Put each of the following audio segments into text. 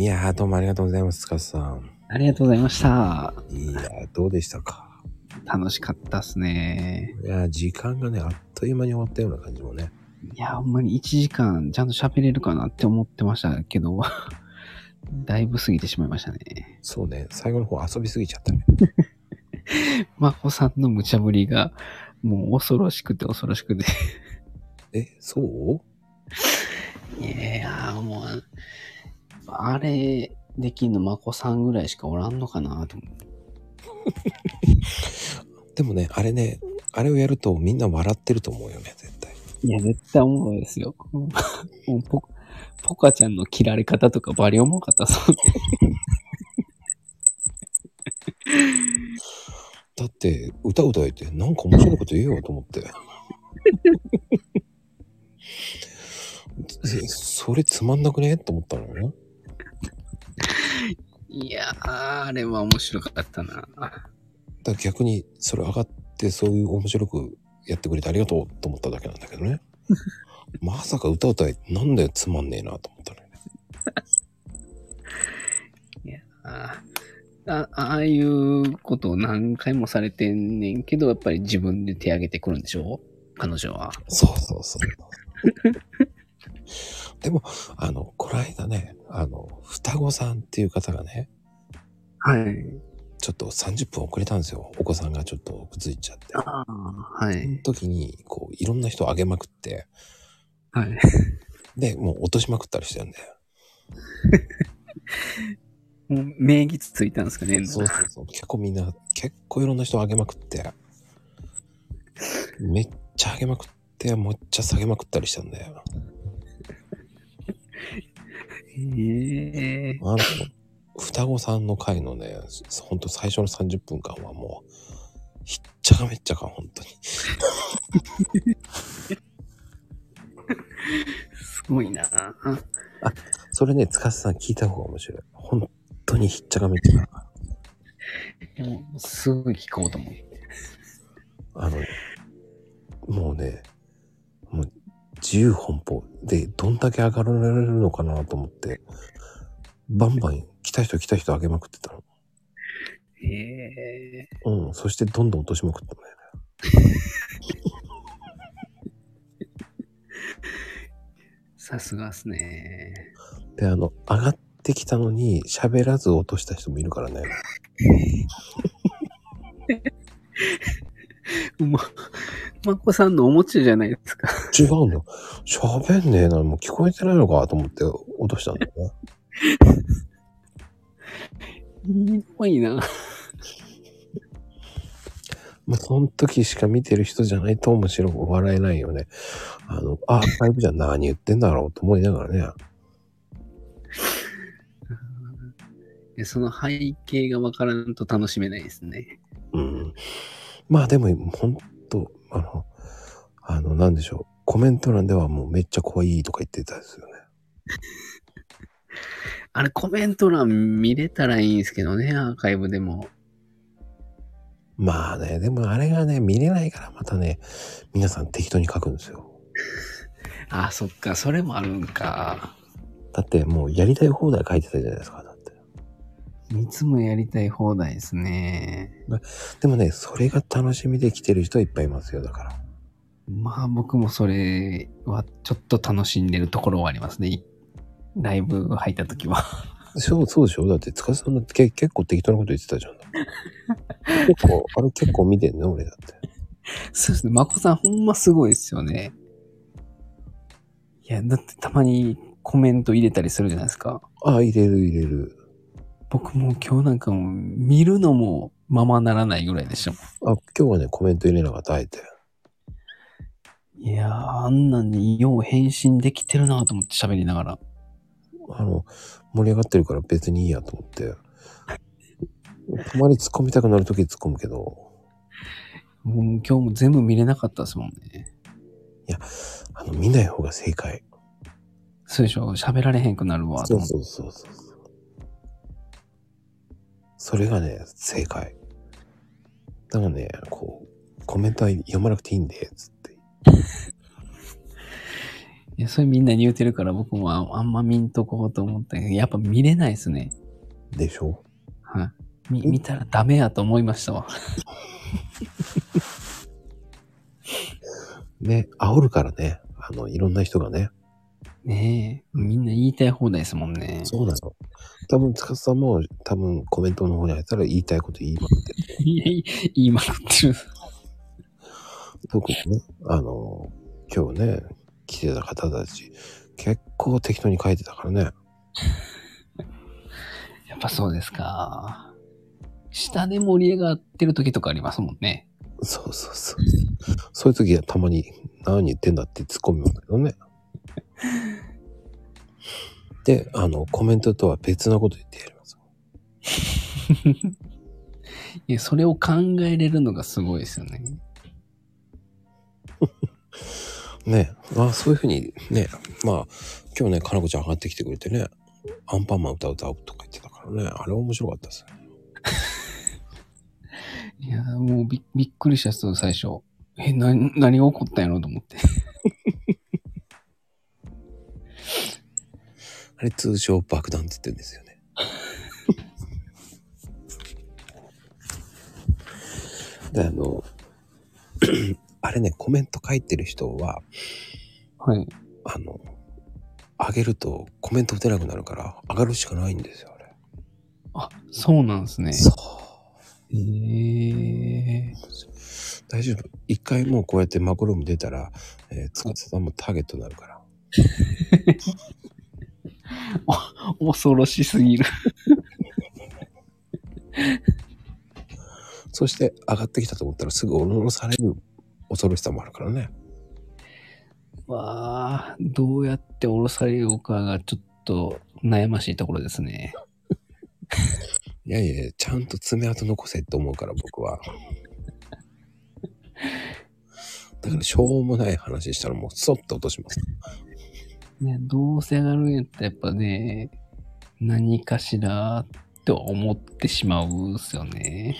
いやー、どうもありがとうございます、つかさん。ありがとうございました。いやー、どうでしたか？楽しかったっすね。いやー、時間がね、あっという間に終わったような感じもね。いや、ほんまに1時間ちゃんと喋れるかなって思ってましたけど、だいぶ過ぎてしまいましたね。そうね、最後の方遊びすぎちゃったね。まこさんの無茶ぶりが、もう恐ろしくて恐ろしくて。え、そう？いやー、もう、あれできんのまこさんぐらいしかおらんのかなと思って。でもね、あれね、あれをやるとみんな笑ってると思うよね、絶対。いや、絶対おもろいですよ。もうポポカちゃんの切られ方とかバリおもろかったそう だって、歌歌えて、なんか面白いこと言えよと思って。え それつまんなくね？と思ったの？よ。いやー、あれは面白かったな。だ逆に、それ上がって、そういう面白くやってくれてありがとうと思っただけなんだけどね。まさか歌歌え、なんだよつまんねえなと思ったね。いやああああいうことを何回もされてんねんけど、やっぱり自分で手挙げてくるんでしょ？彼女は。そうそうそう。でも、あの、この間ね、あの、双子さんっていう方がね、はい。ちょっと30分遅れたんですよ。お子さんがちょっとくっついちゃって。ああ、はそのい。時に、こう、いろんな人をあげまくって、はい。で、もう落としまくったりしてるんだよ。もう名義ついたんですかね。そうそうそう。結構みんな、結構いろんな人をあげまくって、めっちゃあげまくって、もっちゃ下げまくったりしたんだよ。へえあの、双子さんの回のね、ほんと最初の30分間はもう、ひっちゃかめっちゃか、本当に。すごいな。それね、つかさん聞いた方が面白い。本当にひっちゃかめっちゃか。でもすぐ聞こうと思って。あの、もうね、自由奔放で、どんだけ上がられるのかなと思って、バンバン来た人来た人上げまくってたの。へえうん。そしてどんどん落としまくったんだよね。さすがっすね。で、あの、上がってきたのに喋らず落とした人もいるからね。ま、まこさんのおもちゃじゃないですか。違うんだよ。喋んねえな。もう聞こえてないのかと思って落としたんだよね。ひどいな。まあ、その時しか見てる人じゃないと面白く笑えないよね。あの、アーカイブじゃ何言ってんだろうと思いながらね。でその背景がわからんと楽しめないですね。うん。まあでも、ほんと、あの、あの、なんでしょう。コメント欄ではもうめっちゃ可愛いとか言ってたですよね。あれコメント欄見れたらいいんですけどね、アーカイブでも。まあね、でもあれがね、見れないからまたね、皆さん適当に書くんですよ。あ、そっか、それもあるんか。だってもうやりたい放題書いてたじゃないですか。いつもやりたい放題ですね。でもね、それが楽しみで来てる人はいっぱいいますよ。だから。まあ僕もそれはちょっと楽しんでるところはありますね。ライブ入った時は。そう、そうでしょ？だって、塚さんだってけ結構適当なこと言ってたじゃん。結構、あれ結構見てんね、俺だって。そうですね。まこさんほんますごいですよね。いや、だってたまにコメント入れたりするじゃないですか。ああ、入れる入れる。僕もう今日なんかもう見るのもままならないぐらいでしたもん。あ、今日はね、コメント入れなかった、あえて。いやー、あんなんによう返信できてるなと思って喋りながら。あの、盛り上がってるから別にいいやと思って。たまに突っ込みたくなるとき突っ込むけど、もう今日も全部見れなかったですもんね。あの、見ない方が正解。そうでしょ喋られへんくなるわとそう。そうそうそう。それがね、正解。だからね、こう、コメントは読まなくていいんで、つって。い いや、それみんなに言うてるから僕もああんま見んとこうと思ったけど、やっぱ見れないですね。でしょ？はい。み見たらダメやと思いましたわ。ね、煽るからね。あの、いろんな人がね。ねえ。みんな言いたい放題ですもんね。そうなの。多分、つかさんも多分コメントの方に入ったら言いたいこと言いまくってる。言いまくってる。特にね、あの、今日ね、来てた方たち、結構適当に書いてたからね。やっぱそうですか。下で盛り上がってる時とかありますもんね。そうそうそう。そういう時はたまに何言ってんだって突っ込みますけどね。で、あの、コメントとは別なこと言ってやります。いや、それを考えれるのがすごいですよね。ねあそういうふうにね、まあ、今日ね、かなこちゃん上がってきてくれてね、アンパンマン歌う歌うとか言ってたからね、あれ面白かったですね。いや、もうびびっくりした人最初。え、な、何が起こったんやろと思って。あれ通称爆弾って言ってるんですよね。で、あの、あれね、コメント書いてる人は、はい。あの、上げるとコメント打てなくなるから、上がるしかないんですよ、あれ。あ、そうなんですね。そう。ええ大丈夫。一回もうこうやってマクローム出たら、えー、つかさんもターゲットになるから。恐ろしすぎる。そして上がってきたと思ったらすぐ下ろされる恐ろしさもあるからね。わあ、どうやって降ろされようかがちょっと悩ましいところですね。いやいや、ちゃんと爪痕残せって思うから僕は。だからしょうもない話したらもうそっと落とします。ね、どうせ上がるんやったらやっぱね、何かしらと思ってしまうんすよね。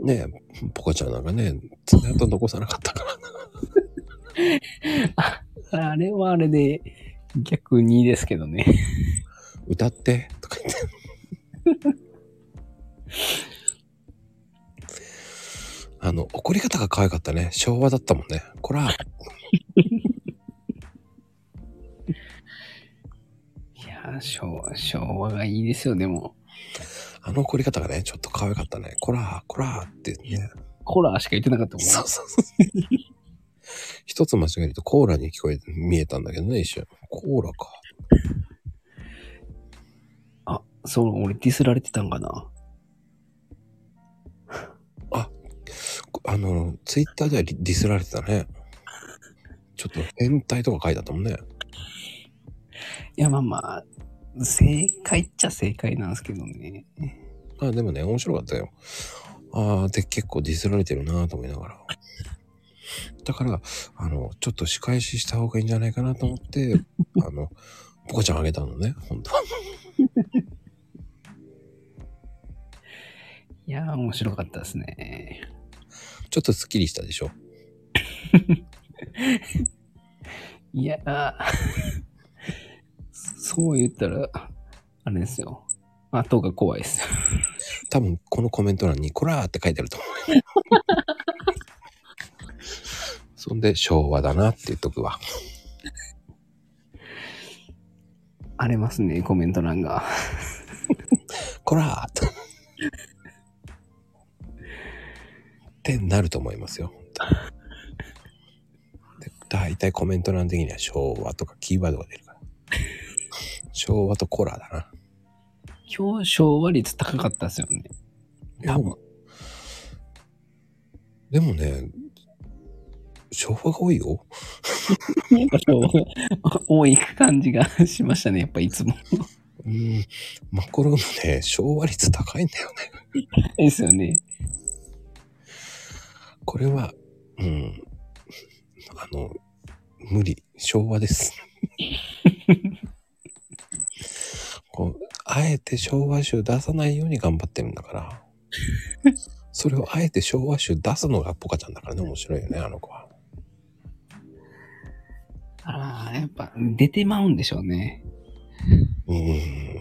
ねえ、ポコちゃんなんかね、爪痕残さなかったから な。あれはあれで逆にですけどね。歌ってとか言って。あの、怒り方が可愛かったね。昭和だったもんね。こら、昭和、昭和がいいですよ、でも。あの怒り方がね、ちょっと可愛かったね。こら、こらってね。コラーしか言ってなかったもんねそうそうそう。一つ間違えるとコーラに聞こえて見えたんだけどね、一瞬。コーラか。あ、そう、俺ディスられてたんかな。あの、ツイッターではディスられてたね。ちょっと変態とか書いてあったもんね。いや、まあまあ、正解っちゃ正解なんですけどね。あ、でもね、面白かったよ。ああ、で、結構ディスられてるなと思いながら。だから、あの、ちょっと仕返しした方がいいんじゃないかなと思って、あの、ポコちゃんあげたのね、本当いやー、面白かったですね。ちょっとスッキリしたでしょ。いやー、そう言ったら、あれですよ。後が怖いです。多分、このコメント欄に、こらーって書いてあると思うよ。そんで、昭和だなって言っとくわ。荒れますね、コメント欄が。こらーって。ってなると思いますよ。で大体コメント欄的には昭和とかキーワードが出るから。昭和とコラーだな。今日昭和率高かったですよね。多分。でもね、昭和が多いよ。昭和が多い感じがしましたね、やっぱいつも。うん。マコロのね、昭和率高いんだよね。ですよね。これは、うん。あの、無理。昭和です。こう、あえて昭和集出さないように頑張ってるんだから。それをあえて昭和集出すのがポカちゃんだからね、面白いよね、あの子は。ああ、やっぱ出てまうんでしょうね。うーん。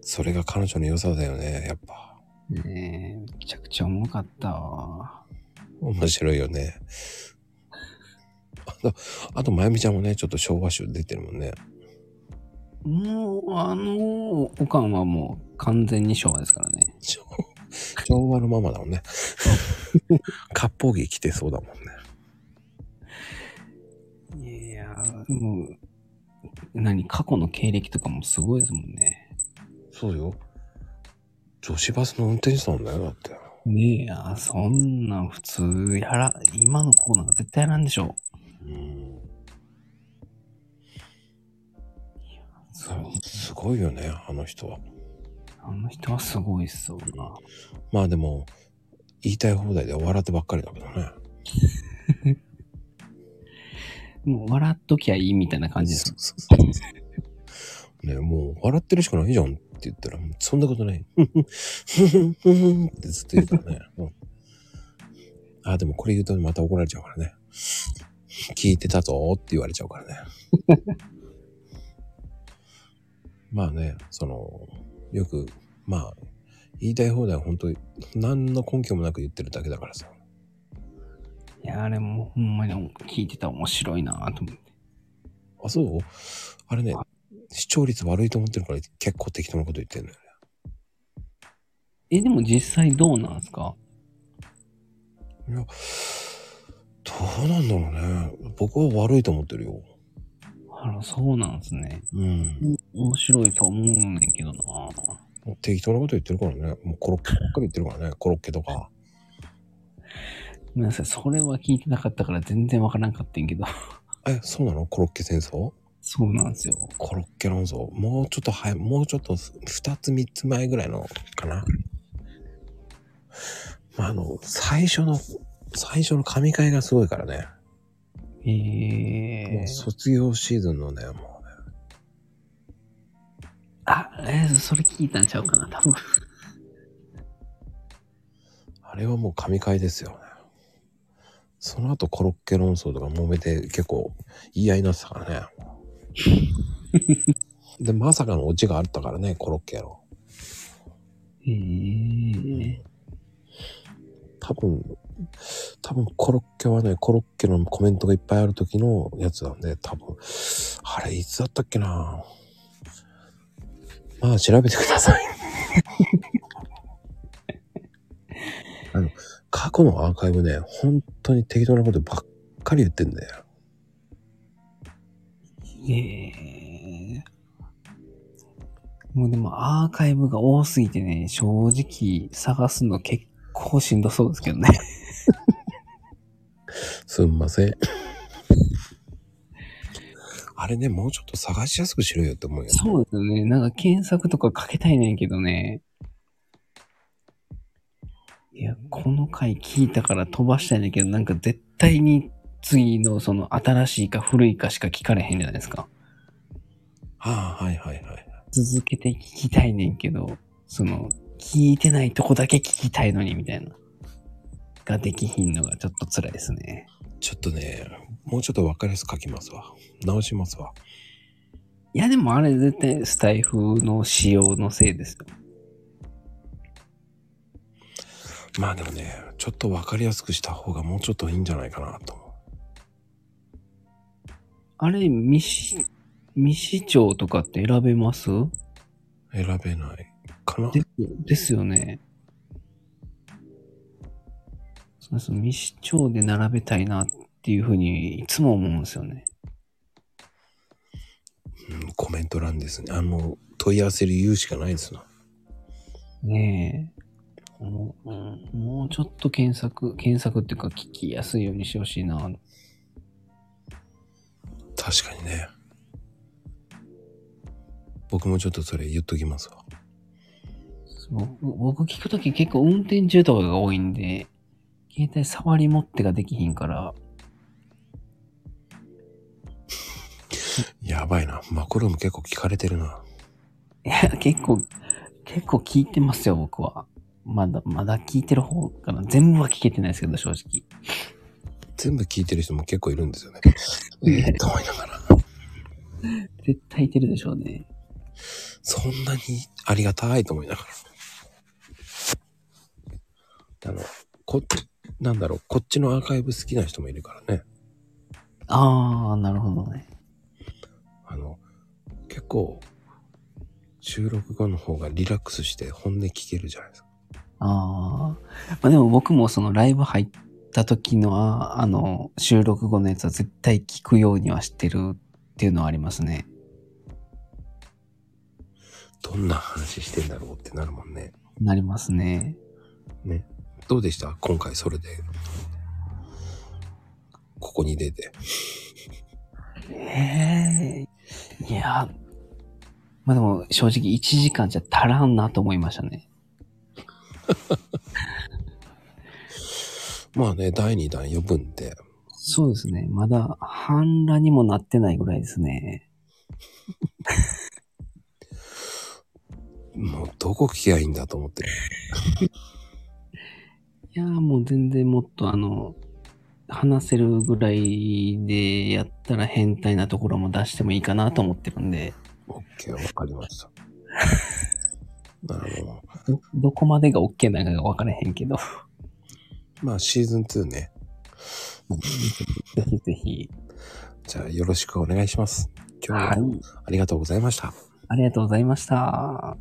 それが彼女の良さだよね、やっぱ。ねえ、めちゃくちゃ重かったわ。面白いよね。あと、あと、まゆみちゃんもね、ちょっと昭和集出てるもんね。もう、あの、おかんはもう完全に昭和ですからね。昭 昭和のままだもんね。割烹着着てそうだもんね。いやー、もう、何、過去の経歴とかもすごいですもんね。そうよ。女子バスの運転手さんだよ、だって。ねえ、あそんなん普通やら、今の子なんか絶対やらんでしょ。うん。すごいよね、あの人は。あの人はすごいっすわな。まあでも、言いたい放題で笑ってばっかりだけどね。もう笑っときゃいいみたいな感じです。そうそうそうねもう笑ってるしかないじゃんって言ったら、そんなことない。ってずっと言うからね。うんあ、でもこれ言うとまた怒られちゃうからね。聞いてたぞって言われちゃうからね。まあね、その、よく、まあ、言いたい放題は本当に何の根拠もなく言ってるだけだからさ。いや、あれもうほんまに聞いてたら面白いなと思って。あ、そう？あれね、視聴率悪いと思ってるから結構適当なこと言ってんのよね。え、でも実際どうなんですか？いや、どうなんだろうね。僕は悪いと思ってるよ。あら、そうなんですね。うん。面白いと思うねんけどな適当なこと言ってるからね。もうコロッケばっかり言ってるからね。コロッケとか。ごめんなさい、それは聞いてなかったから全然わからんかったんけど。え、そうなの？コロッケ戦争？そうなんですよ。コロッケ論争？もうちょっと早い、もうちょっと二つ三つ前ぐらいのかな。まあ、あの、最初の、最初の神回がすごいからね。もえーう、卒業シーズンのね、もうね。あ、えーそれ聞いたんちゃうかな、多分。あれはもう神回ですよね。その後コロッケ論争とか揉めて結構言い合いになってたからね。で、まさかのオチがあったからね、コロッケの。えー、多分、多分コロッケはね、コロッケのコメントがいっぱいある時のやつなんで、多分、あれいつだったっけなまあ調べてください。あの、過去のアーカイブね、本当に適当なことばっかり言ってんだよ。えーもうでもアーカイブが多すぎてね、正直探すの結構しんどそうですけどね。すんません。あれね、もうちょっと探しやすくしろよって思うよ。そうですよね。なんか検索とかかけたいねんけどね。いや、この回聞いたから飛ばしたいねんけど、なんか絶対に次のその新しいか古いかしか聞かれへんじゃないですか。はあ、はいはいはい。続けて聞きたいねんけど、その、聞いてないとこだけ聞きたいのにみたいな。ができひんのがちょっと辛いですね。ちょっとね、もうちょっと分かりやすく書きますわ。直しますわ。いやでもあれ絶対スタイフの仕様のせいですよ。まあでもね、ちょっと分かりやすくした方がもうちょっといいんじゃないかなと思う。あれ、未し、未視聴とかって選べます？選べないかなですですよね。そうそう、未視聴で並べたいなっていうふうにいつも思うんですよね。うん、コメント欄ですね。あの、問い合わせる言うしかないですな。ねえ。もう,、うん、もうちょっと検索、検索っていうか聞きやすいようにしてほしいな。確かにね。僕もちょっとそれ言っときますわ。僕僕聞くとき結構運転中とかが多いんで、携帯触り持ってができひんから、やばいな。マクローム結構聞かれてるな。いや、結構、結構聞いてますよ、僕は。まだ、まだ聞いてる方かな。全部は聞けてないですけど、正直。全部聞いてる人も結構いるんですよね。ええと思いながら。絶対いてるでしょうね。そんなにありがたいと思いながら。あの、こ、なんだろう、こっちのアーカイブ好きな人もいるからね。ああ、なるほどね。構、収録後の方がリラックスして本音聞けるじゃないですか。ああ。まあでも僕もそのライブ入った時のは、あの、収録後のやつは絶対聞くようにはしてるっていうのはありますね。どんな話してんだろうってなるもんね。なりますね。ね。どうでした？今回それで。ここに出て。ええいや、まあでも正直1時間じゃ足らんなと思いましたね。まあね、第2弾呼ぶんで、そうですね。まだ半裸にもなってないぐらいですね。もうどこ聞きゃいいんだと思って。いやーもう全然もっとあの、話せるぐらいでやったら変態なところも出してもいいかなと思ってるんで、OK、わかりました。なるほど。どこまでが OK なのかわからへんけど。まあ、シーズン2ね。ぜひぜひ。じゃあ、よろしくお願いします。今日は、ありがとうございました。ありがとうございました。